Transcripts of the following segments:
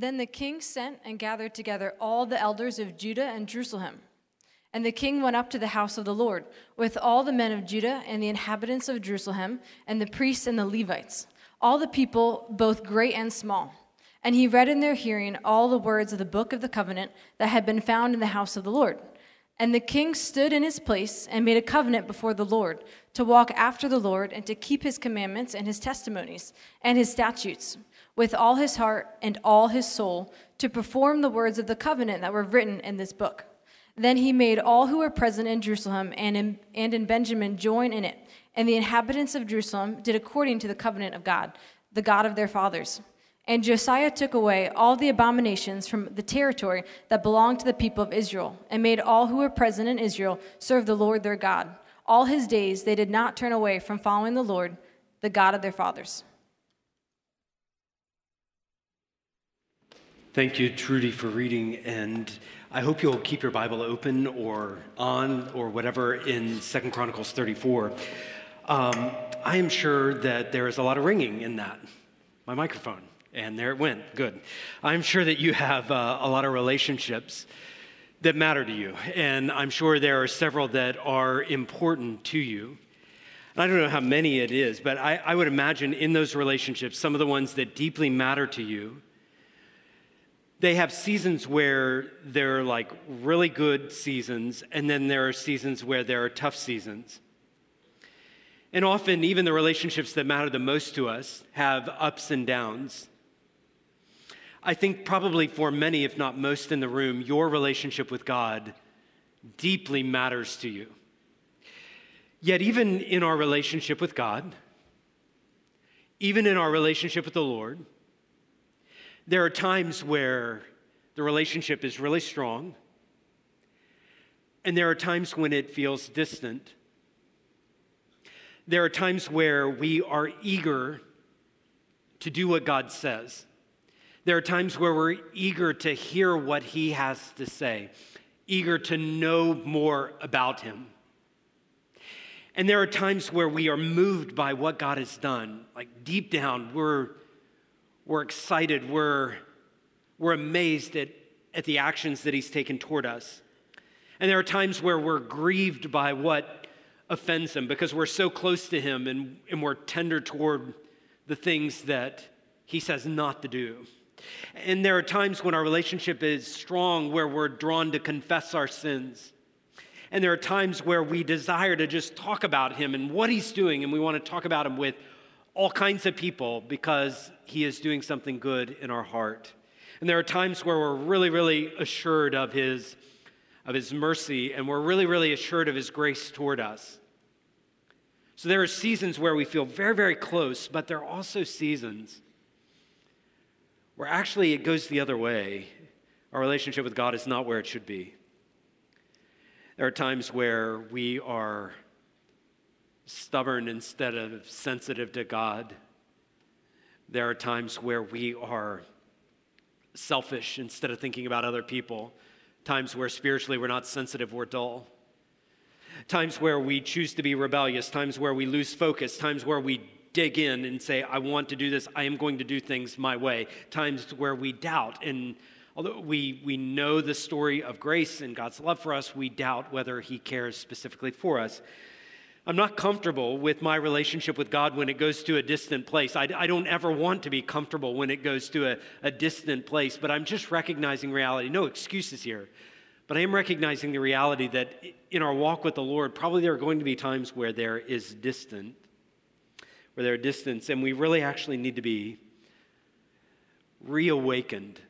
Then the king sent and gathered together all the elders of Judah and Jerusalem. And the king went up to the house of the Lord with all the men of Judah and the inhabitants of Jerusalem and the priests and the Levites, all the people, both great and small. And he read in their hearing all the words of the book of the covenant that had been found in the house of the Lord. And the king stood in his place and made a covenant before the Lord to walk after the Lord and to keep his commandments and his testimonies and his statutes with all his heart and all his soul to perform the words of the covenant that were written in this book. Then he made all who were present in Jerusalem and in, and in Benjamin join in it. And the inhabitants of Jerusalem did according to the covenant of God, the God of their fathers. And Josiah took away all the abominations from the territory that belonged to the people of Israel, and made all who were present in Israel serve the Lord their God. All his days they did not turn away from following the Lord, the God of their fathers. Thank you, Trudy, for reading. And I hope you'll keep your Bible open or on or whatever in Second Chronicles 34. Um, I am sure that there is a lot of ringing in that, my microphone. And there it went. Good. I'm sure that you have uh, a lot of relationships that matter to you. And I'm sure there are several that are important to you. I don't know how many it is, but I, I would imagine in those relationships, some of the ones that deeply matter to you they have seasons where they're like really good seasons, and then there are seasons where there are tough seasons. And often, even the relationships that matter the most to us have ups and downs. I think probably for many, if not most in the room, your relationship with God deeply matters to you. Yet, even in our relationship with God, even in our relationship with the Lord, there are times where the relationship is really strong, and there are times when it feels distant. There are times where we are eager to do what God says. There are times where we're eager to hear what He has to say, eager to know more about Him. And there are times where we are moved by what God has done. Like deep down, we're we're excited, we're, we're amazed at, at the actions that he's taken toward us. And there are times where we're grieved by what offends him because we're so close to him and, and we're tender toward the things that he says not to do. And there are times when our relationship is strong where we're drawn to confess our sins. And there are times where we desire to just talk about him and what he's doing, and we want to talk about him with all kinds of people because He is doing something good in our heart. And there are times where we're really, really assured of His, of his mercy and we're really, really assured of His grace toward us. So there are seasons where we feel very, very close, but there are also seasons where actually it goes the other way. Our relationship with God is not where it should be. There are times where we are stubborn instead of sensitive to God. There are times where we are selfish instead of thinking about other people. Times where spiritually we're not sensitive, we're dull. Times where we choose to be rebellious, times where we lose focus, times where we dig in and say, I want to do this, I am going to do things my way. Times where we doubt. And although we, we know the story of grace and God's love for us, we doubt whether He cares specifically for us. I'm not comfortable with my relationship with God when it goes to a distant place. I, I don't ever want to be comfortable when it goes to a, a distant place, but I'm just recognizing reality. No excuses here. But I am recognizing the reality that in our walk with the Lord, probably there are going to be times where there is distant, where there are distance, and we really actually need to be reawakened.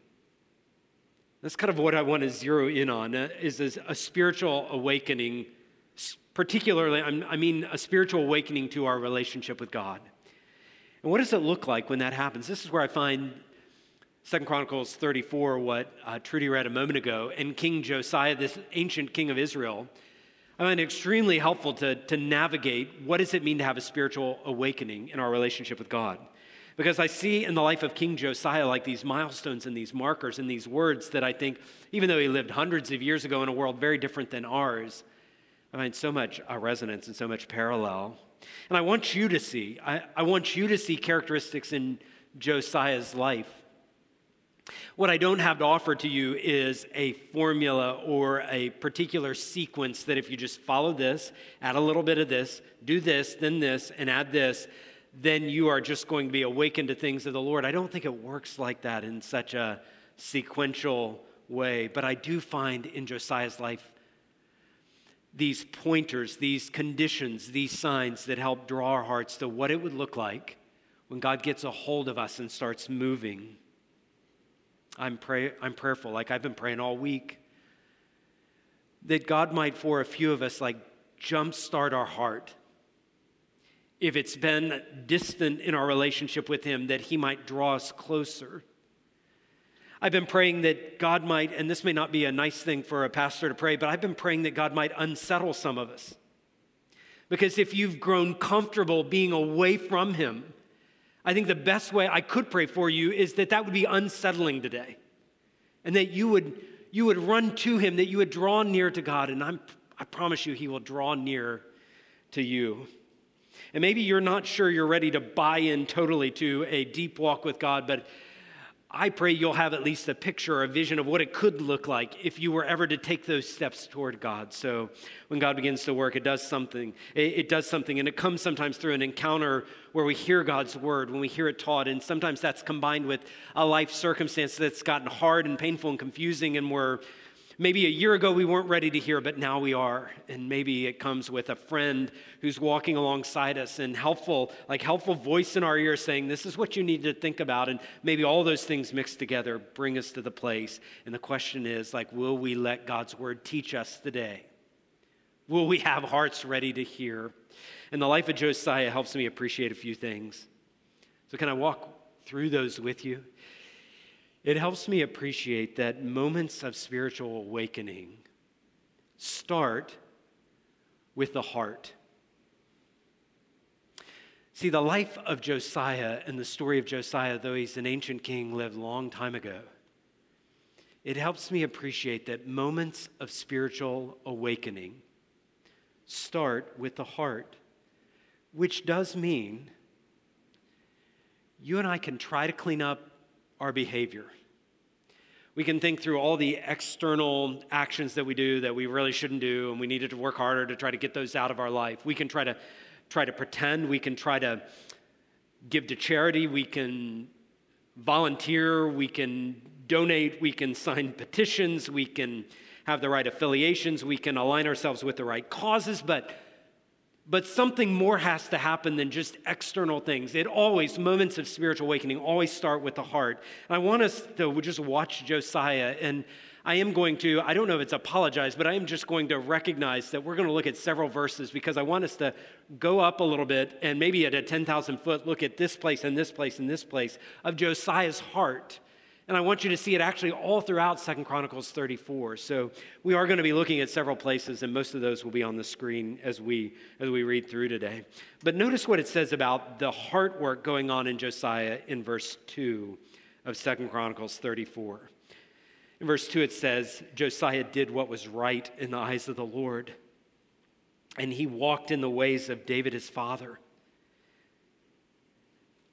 That's kind of what I want to zero in on uh, is a spiritual awakening particularly, I mean a spiritual awakening to our relationship with God. And what does it look like when that happens? This is where I find Second Chronicles 34, what uh, Trudy read a moment ago, and King Josiah, this ancient king of Israel. I find it extremely helpful to, to navigate what does it mean to have a spiritual awakening in our relationship with God. Because I see in the life of King Josiah like these milestones and these markers and these words that I think, even though he lived hundreds of years ago in a world very different than ours, I find so much uh, resonance and so much parallel. And I want you to see, I, I want you to see characteristics in Josiah's life. What I don't have to offer to you is a formula or a particular sequence that if you just follow this, add a little bit of this, do this, then this, and add this, then you are just going to be awakened to things of the Lord. I don't think it works like that in such a sequential way, but I do find in Josiah's life these pointers, these conditions, these signs that help draw our hearts to what it would look like when God gets a hold of us and starts moving I'm, pray, I'm prayerful, like I've been praying all week, that God might, for a few of us, like jumpstart our heart. If it's been distant in our relationship with Him, that He might draw us closer. I've been praying that God might, and this may not be a nice thing for a pastor to pray, but I've been praying that God might unsettle some of us. Because if you've grown comfortable being away from Him, I think the best way I could pray for you is that that would be unsettling today. And that you would, you would run to him, that you would draw near to God. And I'm, I promise you, he will draw near to you. And maybe you're not sure you're ready to buy in totally to a deep walk with God, but I pray you'll have at least a picture or a vision of what it could look like if you were ever to take those steps toward God. So when God begins to work, it does something. It, it, does something, and it comes sometimes through an encounter where we hear God's word, when we hear it taught, and sometimes that's combined with a life circumstance that's gotten hard and painful and confusing, and we're maybe a year ago we weren't ready to hear, but now we are. And maybe it comes with a friend who's walking alongside us and helpful, like helpful voice in our ear saying, This is what you need to think about. And maybe all those things mixed together bring us to the place. And the question is, like, will we let God's word teach us today? Will we have hearts ready to hear? And the life of Josiah helps me appreciate a few things. So, can I walk through those with you? It helps me appreciate that moments of spiritual awakening start with the heart. See, the life of Josiah and the story of Josiah, though he's an ancient king, lived a long time ago. It helps me appreciate that moments of spiritual awakening start with the heart, which does mean you and I can try to clean up our behavior. We can think through all the external actions that we do that we really shouldn't do, and we needed to work harder to try to get those out of our life. We can try to try to pretend, we can try to give to charity, we can volunteer, we can donate, we can sign petitions, we can have the right affiliations, we can align ourselves with the right causes, but but something more has to happen than just external things. It always, moments of spiritual awakening, always start with the heart. And I want us to just watch Josiah, and I am going to, I don't know if it's apologize, but I am just going to recognize that we're going to look at several verses because I want us to go up a little bit and maybe at a 10,000 foot look at this place and this place and this place of Josiah's heart and I want you to see it actually all throughout Second Chronicles 34. So we are going to be looking at several places, and most of those will be on the screen as we as we read through today. But notice what it says about the heart work going on in Josiah in verse 2 of Second Chronicles 34. In verse 2, it says, Josiah did what was right in the eyes of the Lord, and he walked in the ways of David his father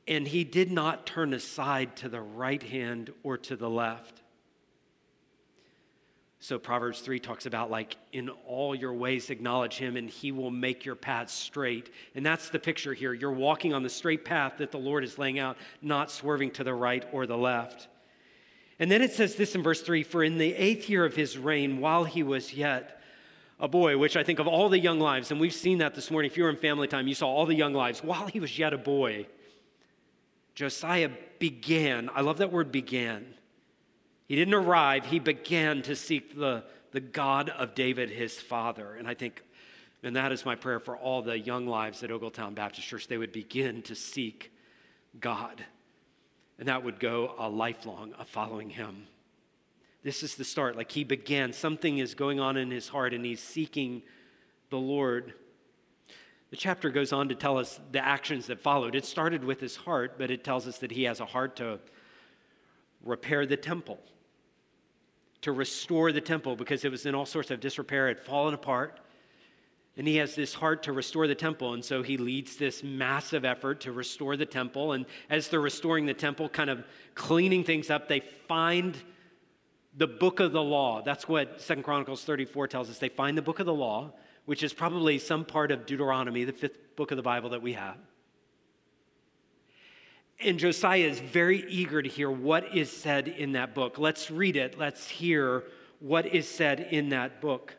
and he did not turn aside to the right hand or to the left. So Proverbs 3 talks about like in all your ways acknowledge him and he will make your paths straight. And that's the picture here. You're walking on the straight path that the Lord is laying out, not swerving to the right or the left. And then it says this in verse 3 For in the eighth year of his reign, while he was yet a boy, which I think of all the young lives, and we've seen that this morning. If you were in family time, you saw all the young lives. While he was yet a boy, Josiah began, I love that word began. He didn't arrive, he began to seek the, the God of David, his father. And I think, and that is my prayer for all the young lives at Ogletown Baptist Church, they would begin to seek God. And that would go a lifelong of following him. This is the start. Like he began, something is going on in his heart, and he's seeking the Lord. The chapter goes on to tell us the actions that followed. It started with his heart, but it tells us that he has a heart to repair the temple, to restore the temple because it was in all sorts of disrepair. It had fallen apart. And he has this heart to restore the temple. And so he leads this massive effort to restore the temple. And as they're restoring the temple, kind of cleaning things up, they find the book of the law. That's what Second Chronicles 34 tells us. They find the book of the law, which is probably some part of Deuteronomy, the fifth book of the Bible that we have. And Josiah is very eager to hear what is said in that book. Let's read it. Let's hear what is said in that book.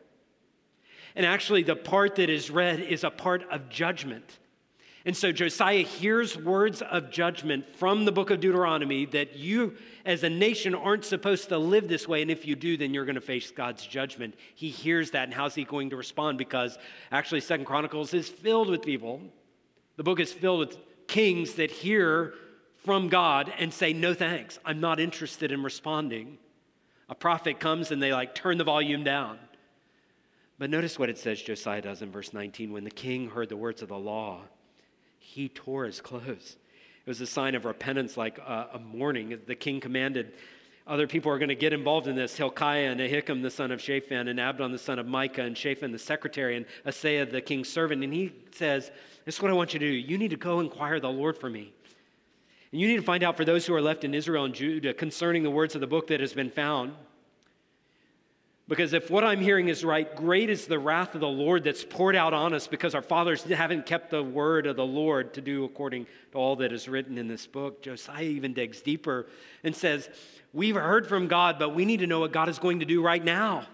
And actually, the part that is read is a part of judgment. And so Josiah hears words of judgment from the book of Deuteronomy that you, as a nation, aren't supposed to live this way. And if you do, then you're going to face God's judgment. He hears that, and how's he going to respond? Because actually, Second Chronicles is filled with people. The book is filled with kings that hear from God and say, No thanks, I'm not interested in responding. A prophet comes and they like turn the volume down. But notice what it says Josiah does in verse 19. When the king heard the words of the law, he tore his clothes. It was a sign of repentance, like a, a mourning. The king commanded other people are going to get involved in this Hilkiah and Ahikam, the son of Shaphan, and Abdon, the son of Micah, and Shaphan, the secretary, and Asaiah, the king's servant. And he says, This is what I want you to do. You need to go inquire the Lord for me. And you need to find out for those who are left in Israel and Judah concerning the words of the book that has been found. Because if what I'm hearing is right, great is the wrath of the Lord that's poured out on us because our fathers haven't kept the word of the Lord to do according to all that is written in this book. Josiah even digs deeper and says, We've heard from God, but we need to know what God is going to do right now.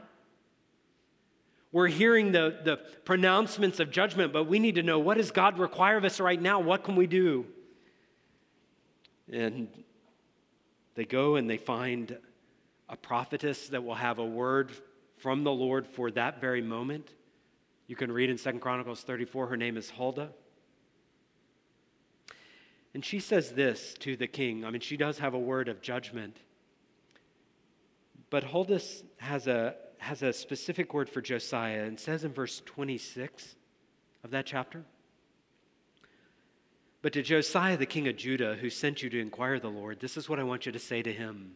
We're hearing the, the pronouncements of judgment, but we need to know what does God require of us right now? What can we do? And they go and they find a prophetess that will have a word from the Lord for that very moment. You can read in Second Chronicles 34, her name is Huldah. And she says this to the king. I mean, she does have a word of judgment. But Huldah has a, has a specific word for Josiah and says in verse 26 of that chapter but to Josiah, the king of Judah, who sent you to inquire the Lord, this is what I want you to say to him.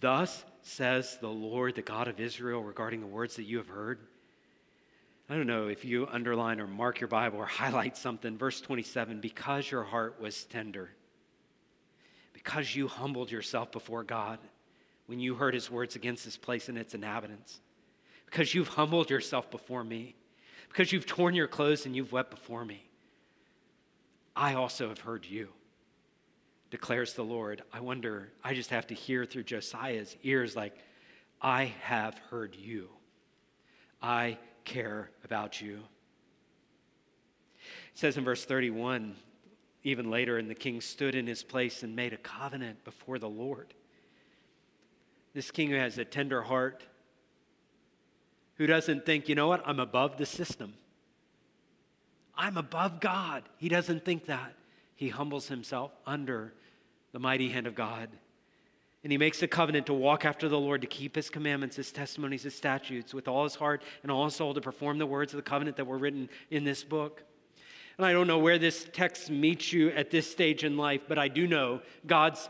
Thus says the Lord, the God of Israel, regarding the words that you have heard. I don't know if you underline or mark your Bible or highlight something. Verse 27 because your heart was tender, because you humbled yourself before God when you heard his words against this place and its inhabitants, because you've humbled yourself before me, because you've torn your clothes and you've wept before me. I also have heard you, declares the Lord. I wonder, I just have to hear through Josiah's ears, like, I have heard you. I care about you. It says in verse 31, even later, and the king stood in his place and made a covenant before the Lord. This king who has a tender heart, who doesn't think, you know what, I'm above the system. I'm above God. He doesn't think that. He humbles himself under the mighty hand of God. And he makes a covenant to walk after the Lord, to keep his commandments, his testimonies, his statutes with all his heart and all his soul, to perform the words of the covenant that were written in this book. And I don't know where this text meets you at this stage in life, but I do know God's,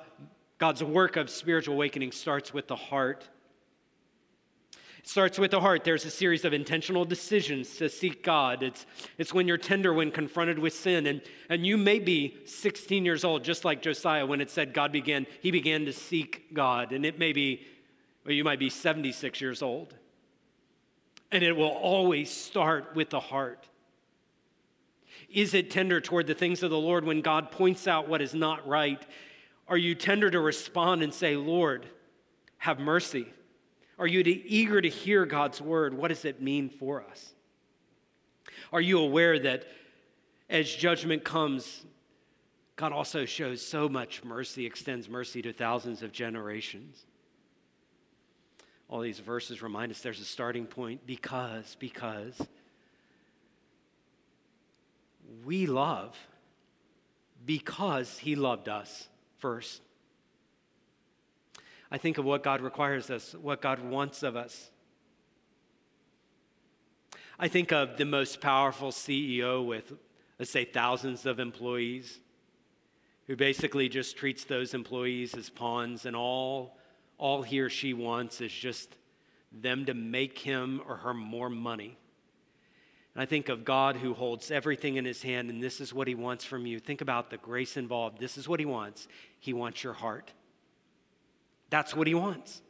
God's work of spiritual awakening starts with the heart. It starts with the heart. There's a series of intentional decisions to seek God. It's, it's when you're tender when confronted with sin. And, and you may be 16 years old, just like Josiah, when it said God began, he began to seek God. And it may be, well, you might be 76 years old. And it will always start with the heart. Is it tender toward the things of the Lord when God points out what is not right? Are you tender to respond and say, Lord, have mercy? Are you eager to hear God's word? What does it mean for us? Are you aware that as judgment comes, God also shows so much mercy, extends mercy to thousands of generations? All these verses remind us there's a starting point because, because we love because He loved us first. I think of what God requires us, what God wants of us. I think of the most powerful CEO with, let's say, thousands of employees who basically just treats those employees as pawns, and all, all he or she wants is just them to make him or her more money. And I think of God who holds everything in his hand, and this is what he wants from you. Think about the grace involved. This is what he wants. He wants your heart. That's what he wants.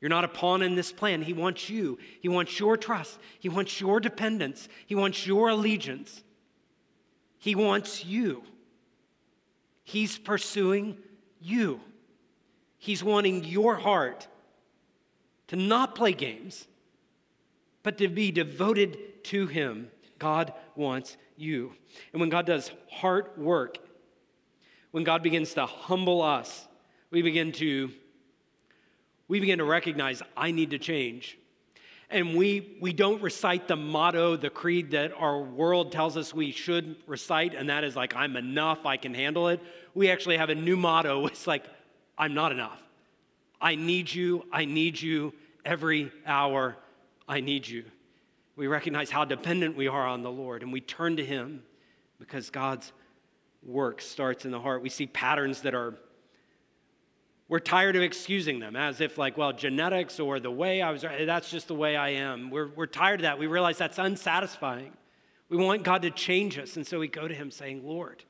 You're not a pawn in this plan. He wants you. He wants your trust. He wants your dependence. He wants your allegiance. He wants you. He's pursuing you. He's wanting your heart to not play games, but to be devoted to Him. God wants you. And when God does heart work, when God begins to humble us, we begin to we begin to recognize I need to change. And we, we don't recite the motto, the creed that our world tells us we should recite, and that is like, I'm enough, I can handle it. We actually have a new motto. It's like, I'm not enough. I need you, I need you every hour, I need you. We recognize how dependent we are on the Lord, and we turn to Him because God's work starts in the heart. We see patterns that are we're tired of excusing them as if, like, well, genetics or the way I was, that's just the way I am. We're, we're tired of that. We realize that's unsatisfying. We want God to change us. And so we go to Him saying, Lord,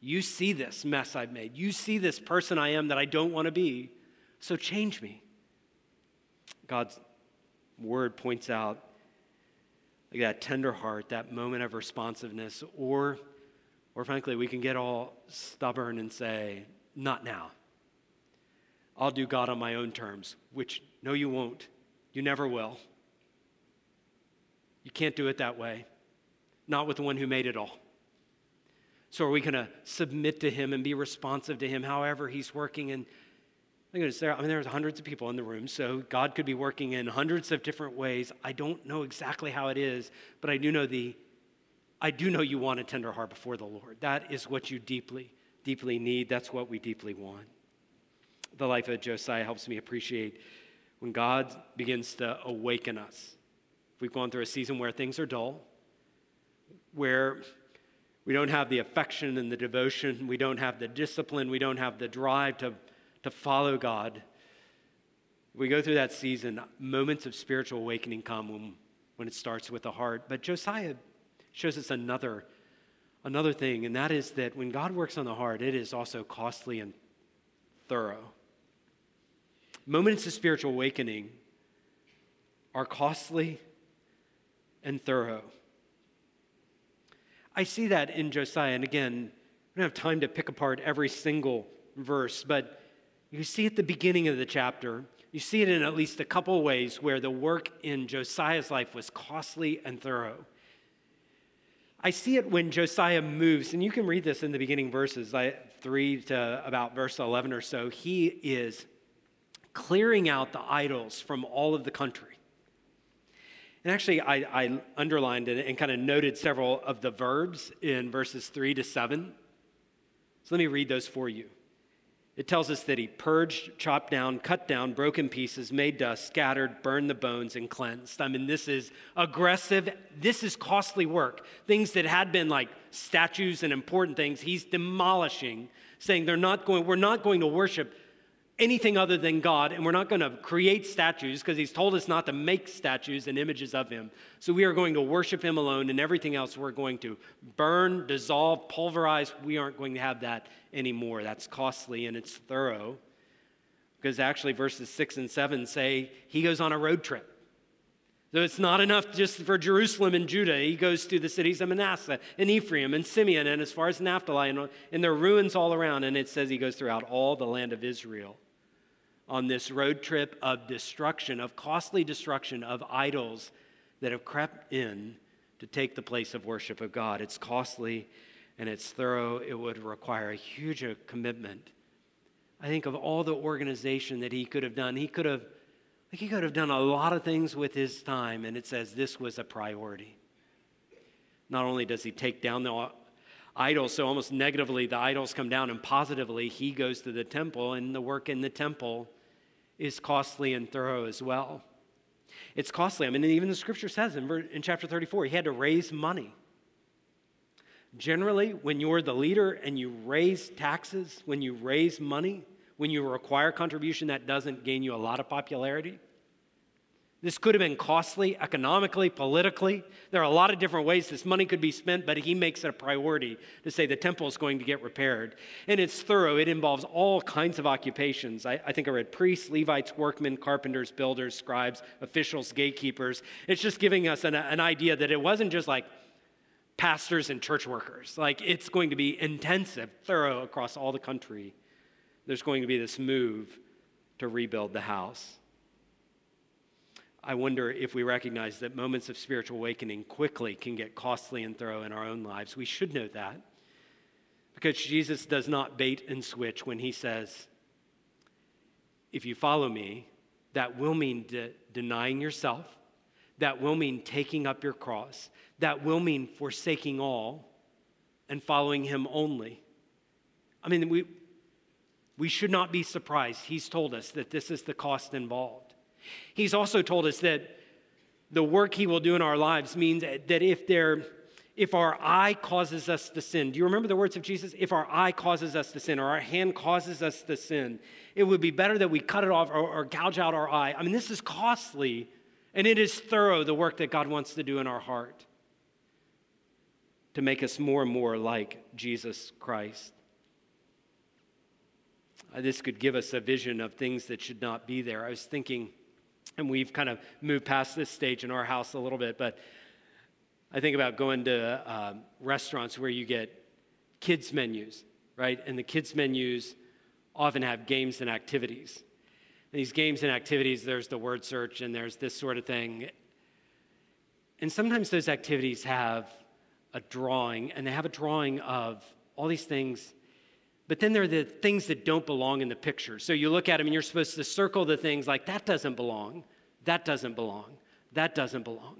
you see this mess I've made. You see this person I am that I don't want to be. So change me. God's word points out like that tender heart, that moment of responsiveness, or, or frankly, we can get all stubborn and say, not now. I'll do God on my own terms, which no, you won't. You never will. You can't do it that way, not with the one who made it all. So, are we going to submit to Him and be responsive to Him however He's working? And I'm going to say, I mean, there's hundreds of people in the room, so God could be working in hundreds of different ways. I don't know exactly how it is, but I do know the, I do know you want a tender heart before the Lord. That is what you deeply, deeply need. That's what we deeply want the life of Josiah helps me appreciate when God begins to awaken us. We've gone through a season where things are dull, where we don't have the affection and the devotion, we don't have the discipline, we don't have the drive to, to follow God. We go through that season, moments of spiritual awakening come when, when it starts with the heart. But Josiah shows us another, another thing, and that is that when God works on the heart, it is also costly and thorough. Moments of spiritual awakening are costly and thorough. I see that in Josiah, and again, we don't have time to pick apart every single verse, but you see at the beginning of the chapter, you see it in at least a couple ways where the work in Josiah's life was costly and thorough. I see it when Josiah moves, and you can read this in the beginning verses, like 3 to about verse 11 or so. He is clearing out the idols from all of the country. And actually, I, I underlined it and kind of noted several of the verbs in verses 3 to 7. So let me read those for you. It tells us that he purged, chopped down, cut down, broken pieces, made dust, scattered, burned the bones, and cleansed. I mean, this is aggressive. This is costly work. Things that had been like statues and important things, he's demolishing, saying they're not going, we're not going to worship anything other than God, and we're not going to create statues because He's told us not to make statues and images of Him. So we are going to worship Him alone, and everything else we're going to burn, dissolve, pulverize. We aren't going to have that anymore. That's costly and it's thorough. Because actually, verses 6 and 7 say He goes on a road trip. So it's not enough just for Jerusalem and Judah. He goes to the cities of Manasseh and Ephraim and Simeon and as far as Naphtali and, and there are ruins all around. And it says he goes throughout all the land of Israel on this road trip of destruction, of costly destruction of idols that have crept in to take the place of worship of God. It's costly and it's thorough. It would require a huge commitment. I think of all the organization that he could have done. He could have he could have done a lot of things with his time, and it says this was a priority. Not only does he take down the idols, so almost negatively the idols come down, and positively he goes to the temple, and the work in the temple is costly and thorough as well. It's costly. I mean, even the scripture says in, in chapter 34, he had to raise money. Generally, when you're the leader and you raise taxes, when you raise money, when you require contribution, that doesn't gain you a lot of popularity. This could have been costly economically, politically. There are a lot of different ways this money could be spent, but he makes it a priority to say the temple is going to get repaired. And it's thorough, it involves all kinds of occupations. I, I think I read priests, Levites, workmen, carpenters, builders, scribes, officials, gatekeepers. It's just giving us an, an idea that it wasn't just like pastors and church workers. Like it's going to be intensive, thorough across all the country. There's going to be this move to rebuild the house. I wonder if we recognize that moments of spiritual awakening quickly can get costly and thorough in our own lives. We should know that because Jesus does not bait and switch when he says, If you follow me, that will mean de- denying yourself, that will mean taking up your cross, that will mean forsaking all and following him only. I mean, we, we should not be surprised. He's told us that this is the cost involved. He's also told us that the work he will do in our lives means that if there if our eye causes us to sin, do you remember the words of Jesus? If our eye causes us to sin or our hand causes us to sin, it would be better that we cut it off or, or gouge out our eye. I mean, this is costly and it is thorough, the work that God wants to do in our heart to make us more and more like Jesus Christ. Uh, this could give us a vision of things that should not be there. I was thinking and we've kind of moved past this stage in our house a little bit, but I think about going to uh, restaurants where you get kids' menus, right? And the kids' menus often have games and activities. And these games and activities, there's the word search and there's this sort of thing. And sometimes those activities have a drawing, and they have a drawing of all these things but then there are the things that don't belong in the picture. So you look at them and you're supposed to circle the things like that doesn't belong, that doesn't belong, that doesn't belong.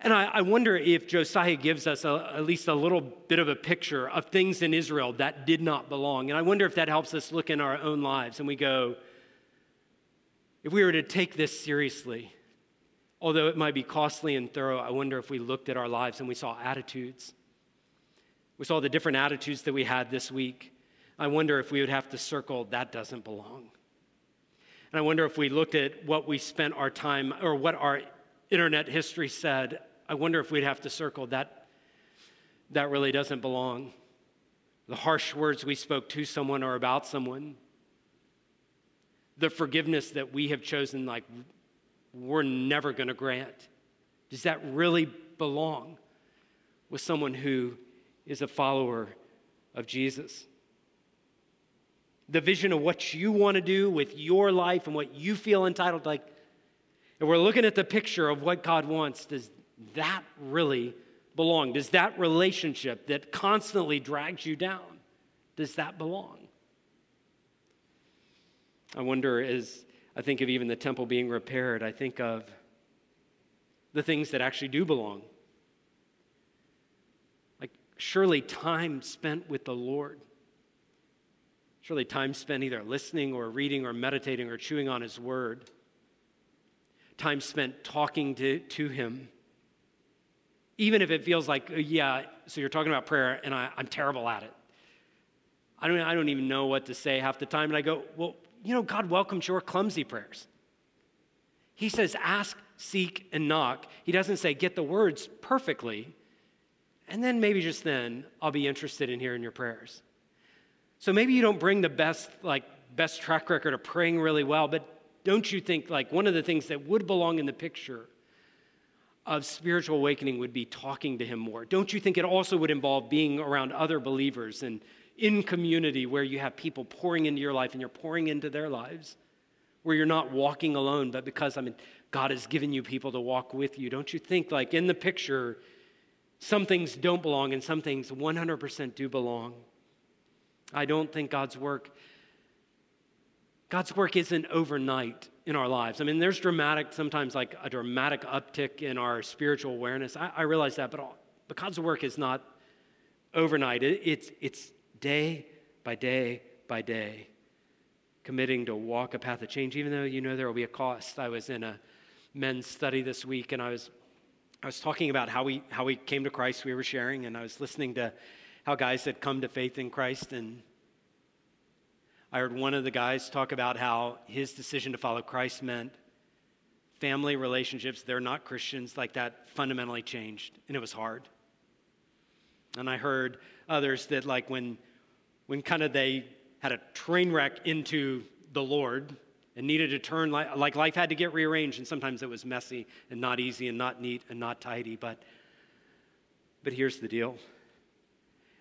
And I, I wonder if Josiah gives us a, at least a little bit of a picture of things in Israel that did not belong. And I wonder if that helps us look in our own lives and we go, if we were to take this seriously, although it might be costly and thorough, I wonder if we looked at our lives and we saw attitudes we saw the different attitudes that we had this week. I wonder if we would have to circle that doesn't belong. And I wonder if we looked at what we spent our time or what our internet history said, I wonder if we'd have to circle that that really doesn't belong. The harsh words we spoke to someone or about someone, the forgiveness that we have chosen, like we're never going to grant. Does that really belong with someone who is a follower of Jesus. The vision of what you want to do with your life and what you feel entitled, like, if we're looking at the picture of what God wants, does that really belong? Does that relationship that constantly drags you down, does that belong? I wonder as I think of even the temple being repaired, I think of the things that actually do belong surely time spent with the Lord. Surely time spent either listening or reading or meditating or chewing on His Word. Time spent talking to, to Him. Even if it feels like, uh, yeah, so you're talking about prayer and I, I'm terrible at it. I don't, I don't even know what to say half the time. And I go, well, you know, God welcomes your clumsy prayers. He says, ask, seek, and knock. He doesn't say, get the words perfectly. And then maybe just then, I'll be interested in hearing your prayers. So maybe you don't bring the best, like, best track record of praying really well, but don't you think, like, one of the things that would belong in the picture of spiritual awakening would be talking to Him more? Don't you think it also would involve being around other believers and in community where you have people pouring into your life and you're pouring into their lives? Where you're not walking alone, but because I mean, God has given you people to walk with you. Don't you think, like, in the picture, some things don't belong and some things 100% do belong. I don't think God's work God's work isn't overnight in our lives. I mean, there's dramatic, sometimes like a dramatic uptick in our spiritual awareness. I, I realize that, but, all, but God's work is not overnight. It, it's, it's day by day by day, committing to walk a path of change, even though you know there will be a cost. I was in a men's study this week and I was I was talking about how we, how we came to Christ, we were sharing, and I was listening to how guys had come to faith in Christ. And I heard one of the guys talk about how his decision to follow Christ meant family relationships, they're not Christians, like that fundamentally changed, and it was hard. And I heard others that, like, when, when kind of they had a train wreck into the Lord and needed to turn, like, life had to get rearranged, and sometimes it was messy and not easy and not neat and not tidy. But, but here's the deal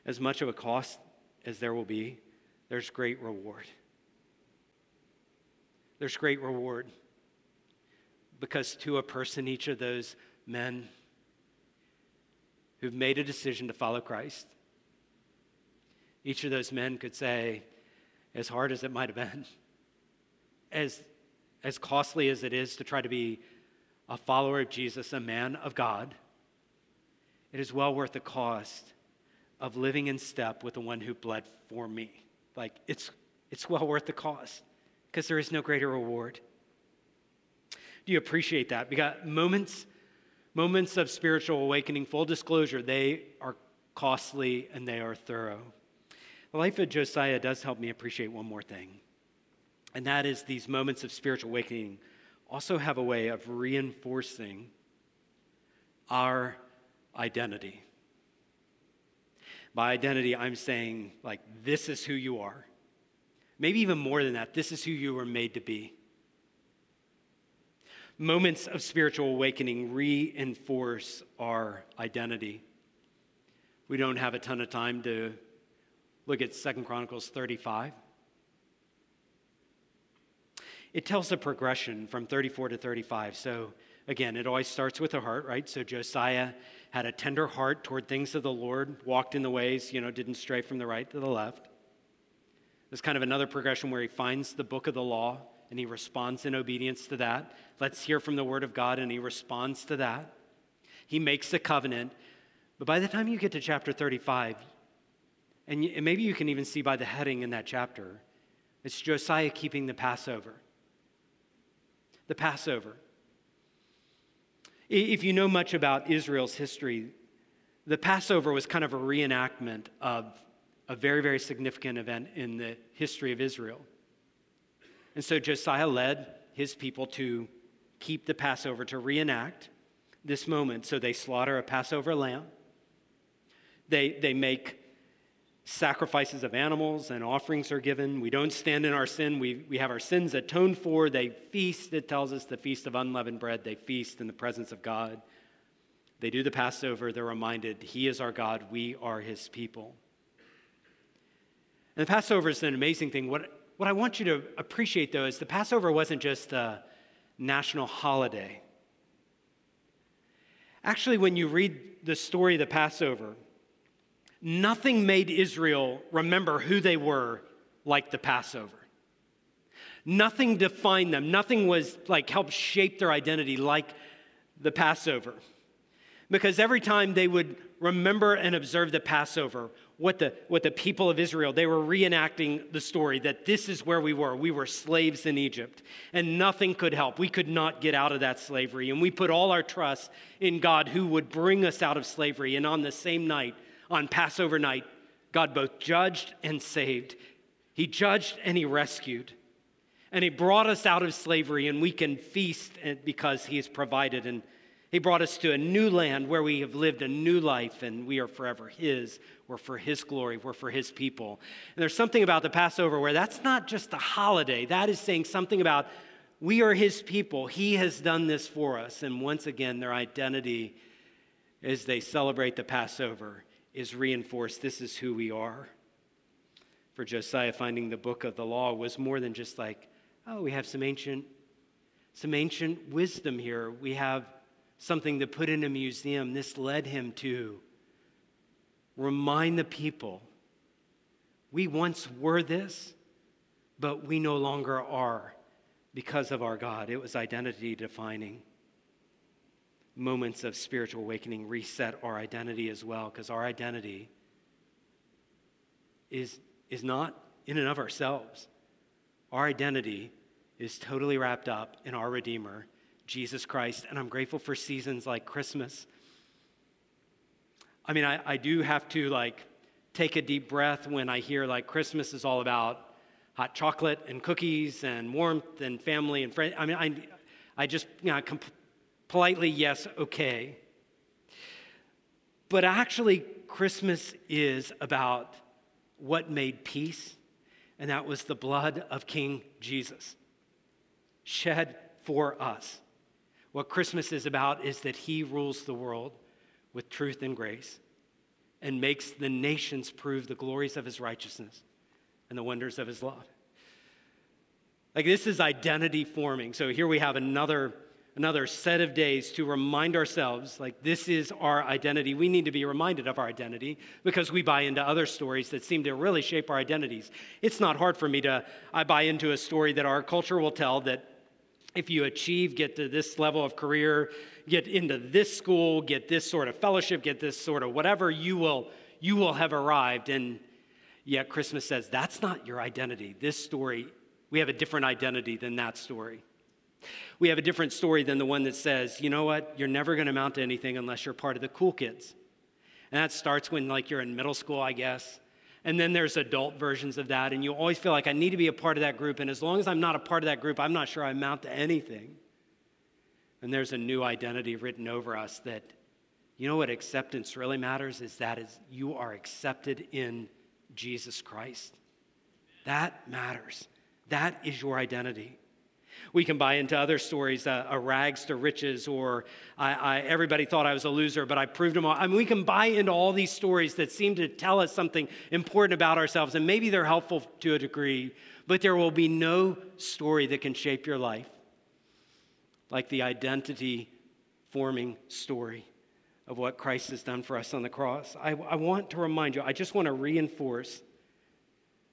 as much of a cost as there will be, there's great reward. There's great reward because to a person, each of those men who've made a decision to follow Christ, each of those men could say, as hard as it might have been, as, as costly as it is to try to be a follower of Jesus, a man of God, it is well worth the cost of living in step with the one who bled for me. Like, it's, it's well worth the cost because there is no greater reward. Do you appreciate that? We got moments, moments of spiritual awakening, full disclosure, they are costly and they are thorough. The life of Josiah does help me appreciate one more thing, and that is these moments of spiritual awakening also have a way of reinforcing our identity. By identity, I'm saying, like, this is who you are. Maybe even more than that, this is who you were made to be. Moments of spiritual awakening reinforce our identity. We don't have a ton of time to look at Second Chronicles 35. It tells a progression from 34 to 35. So, again, it always starts with the heart, right? So, Josiah had a tender heart toward things of the Lord, walked in the ways, you know, didn't stray from the right to the left. There's kind of another progression where he finds the book of the law and he responds in obedience to that. Let's hear from the word of God and he responds to that. He makes the covenant. But by the time you get to chapter 35, and maybe you can even see by the heading in that chapter, it's Josiah keeping the Passover. The Passover. If you know much about Israel's history, the Passover was kind of a reenactment of a very, very significant event in the history of Israel. And so Josiah led his people to keep the Passover, to reenact this moment. So they slaughter a Passover lamb. They, they make sacrifices of animals and offerings are given. We don't stand in our sin. We, we have our sins atoned for. They feast, it tells us, the feast of unleavened bread. They feast in the presence of God. They do the Passover. They're reminded, He is our God. We are His people. And the Passover is an amazing thing. What, what I want you to appreciate, though, is the Passover wasn't just a national holiday. Actually, when you read the story of the Passover, nothing made Israel remember who they were like the Passover. Nothing defined them. Nothing was like helped shape their identity like the Passover. Because every time they would remember and observe the Passover, what the, what the people of Israel, they were reenacting the story that this is where we were. We were slaves in Egypt, and nothing could help. We could not get out of that slavery. And we put all our trust in God who would bring us out of slavery. And on the same night, on Passover night, God both judged and saved. He judged and He rescued. And He brought us out of slavery, and we can feast because He has provided and he brought us to a new land where we have lived a new life and we are forever His. We're for His glory. We're for His people. And there's something about the Passover where that's not just a holiday, that is saying something about we are His people. He has done this for us. And once again, their identity as they celebrate the Passover is reinforced. This is who we are. For Josiah, finding the book of the law was more than just like, oh, we have some ancient, some ancient wisdom here. We have something to put in a museum, this led him to remind the people we once were this, but we no longer are because of our God. It was identity defining. Moments of spiritual awakening reset our identity as well, because our identity is, is not in and of ourselves. Our identity is totally wrapped up in our Redeemer Jesus Christ. And I'm grateful for seasons like Christmas. I mean, I, I do have to like take a deep breath when I hear like Christmas is all about hot chocolate and cookies and warmth and family and friends. I mean, I, I just, you know, politely, yes, okay. But actually, Christmas is about what made peace, and that was the blood of King Jesus shed for us. What Christmas is about is that he rules the world with truth and grace and makes the nations prove the glories of his righteousness and the wonders of his love. Like this is identity forming. So here we have another another set of days to remind ourselves like this is our identity. We need to be reminded of our identity because we buy into other stories that seem to really shape our identities. It's not hard for me to I buy into a story that our culture will tell that if you achieve, get to this level of career, get into this school, get this sort of fellowship, get this sort of whatever, you will you will have arrived and yet Christmas says that's not your identity. This story, we have a different identity than that story. We have a different story than the one that says, you know what, you're never going to amount to anything unless you're part of the cool kids. And that starts when, like, you're in middle school, I guess. And then there's adult versions of that. And you always feel like I need to be a part of that group. And as long as I'm not a part of that group, I'm not sure I amount to anything. And there's a new identity written over us that, you know what acceptance really matters is that is you are accepted in Jesus Christ. That matters. That is your identity. We can buy into other stories, uh, a rags to riches, or I, I, everybody thought I was a loser, but I proved them all. I mean, we can buy into all these stories that seem to tell us something important about ourselves, and maybe they're helpful to a degree, but there will be no story that can shape your life like the identity forming story of what Christ has done for us on the cross. I, I want to remind you, I just want to reinforce.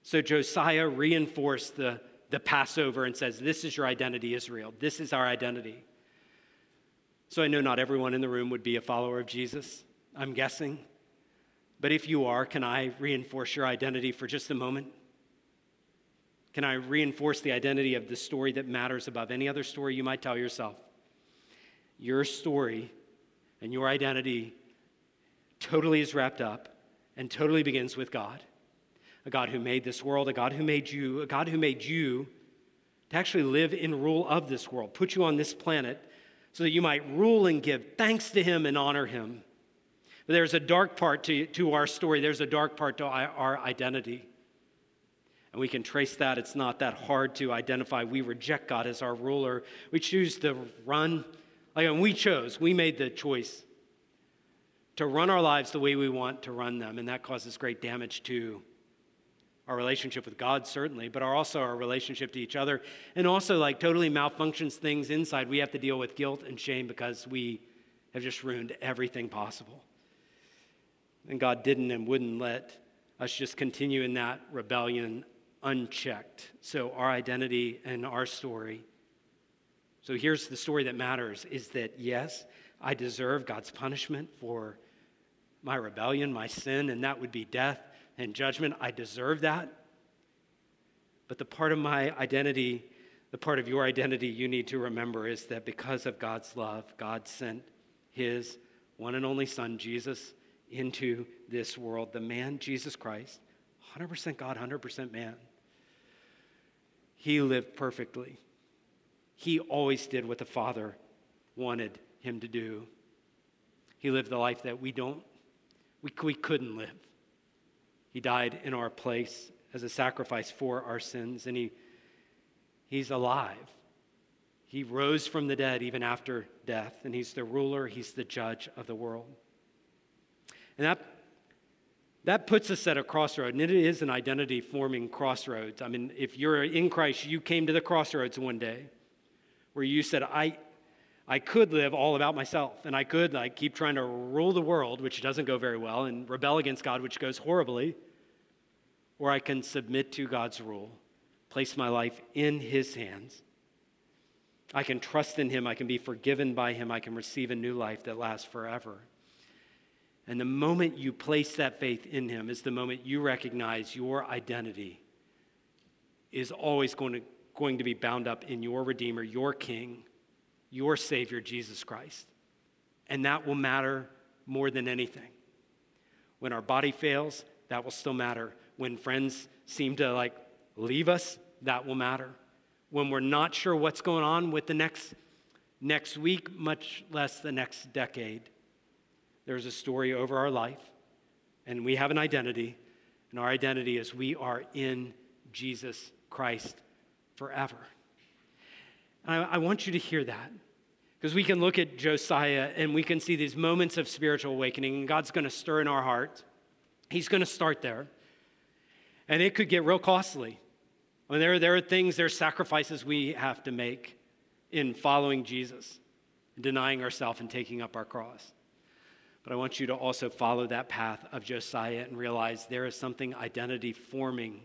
So Josiah reinforced the the Passover and says, This is your identity, Israel. This is our identity. So I know not everyone in the room would be a follower of Jesus, I'm guessing. But if you are, can I reinforce your identity for just a moment? Can I reinforce the identity of the story that matters above any other story you might tell yourself? Your story and your identity totally is wrapped up and totally begins with God a God who made this world, a God who made you, a God who made you to actually live in rule of this world, put you on this planet so that you might rule and give thanks to Him and honor Him. But there's a dark part to, to our story, there's a dark part to our identity. And we can trace that. It's not that hard to identify. We reject God as our ruler. We choose to run, like, and we chose, we made the choice to run our lives the way we want to run them. And that causes great damage to our relationship with God, certainly, but our, also our relationship to each other. And also, like, totally malfunctions things inside. We have to deal with guilt and shame because we have just ruined everything possible. And God didn't and wouldn't let us just continue in that rebellion unchecked. So, our identity and our story. So, here's the story that matters is that, yes, I deserve God's punishment for my rebellion, my sin, and that would be death and judgment. I deserve that. But the part of my identity, the part of your identity you need to remember is that because of God's love, God sent his one and only Son, Jesus, into this world. The man, Jesus Christ, 100% God, 100% man. He lived perfectly. He always did what the Father wanted him to do. He lived the life that we don't, we, we couldn't live. He died in our place as a sacrifice for our sins, and he, He's alive. He rose from the dead even after death, and He's the ruler, He's the judge of the world. And that, that puts us at a crossroad, and it is an identity forming crossroads. I mean, if you're in Christ, you came to the crossroads one day where you said, I, I could live all about myself, and I could like keep trying to rule the world, which doesn't go very well, and rebel against God, which goes horribly, or I can submit to God's rule, place my life in His hands. I can trust in Him, I can be forgiven by Him, I can receive a new life that lasts forever. And the moment you place that faith in Him is the moment you recognize your identity is always going to, going to be bound up in your Redeemer, your King your Savior, Jesus Christ. And that will matter more than anything. When our body fails, that will still matter. When friends seem to like leave us, that will matter. When we're not sure what's going on with the next, next week, much less the next decade, there's a story over our life, and we have an identity, and our identity is we are in Jesus Christ forever. I, I want you to hear that. Because we can look at Josiah and we can see these moments of spiritual awakening, and God's going to stir in our heart. He's going to start there. And it could get real costly. I mean, there, there are things, there are sacrifices we have to make in following Jesus, denying ourselves and taking up our cross. But I want you to also follow that path of Josiah and realize there is something identity forming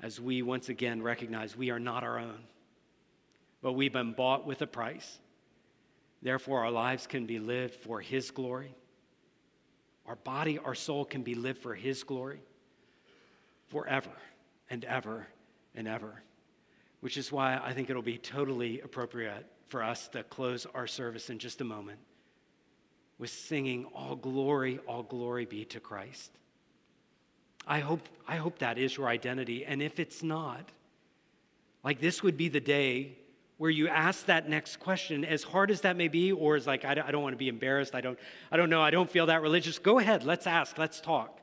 as we once again recognize we are not our own but we've been bought with a price. Therefore, our lives can be lived for His glory. Our body, our soul can be lived for His glory forever and ever and ever. Which is why I think it'll be totally appropriate for us to close our service in just a moment with singing, All glory, all glory be to Christ. I hope, I hope that is your identity. And if it's not, like this would be the day where you ask that next question, as hard as that may be, or is like, I don't, I don't want to be embarrassed, I don't, I don't know, I don't feel that religious, go ahead, let's ask, let's talk.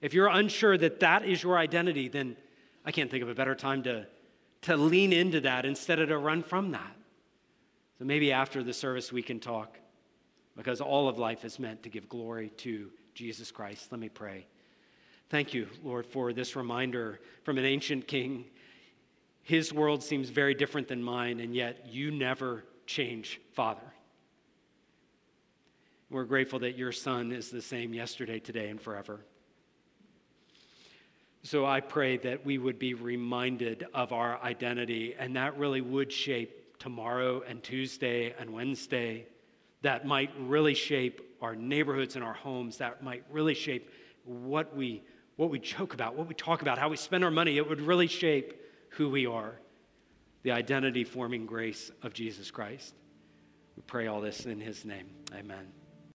If you're unsure that that is your identity, then I can't think of a better time to, to lean into that instead of to run from that. So maybe after the service we can talk, because all of life is meant to give glory to Jesus Christ. Let me pray. Thank you, Lord, for this reminder from an ancient king his world seems very different than mine, and yet you never change, Father. We're grateful that your Son is the same yesterday, today, and forever. So I pray that we would be reminded of our identity, and that really would shape tomorrow and Tuesday and Wednesday. That might really shape our neighborhoods and our homes. That might really shape what we, what we joke about, what we talk about, how we spend our money. It would really shape who we are, the identity forming grace of Jesus Christ. We pray all this in his name. Amen.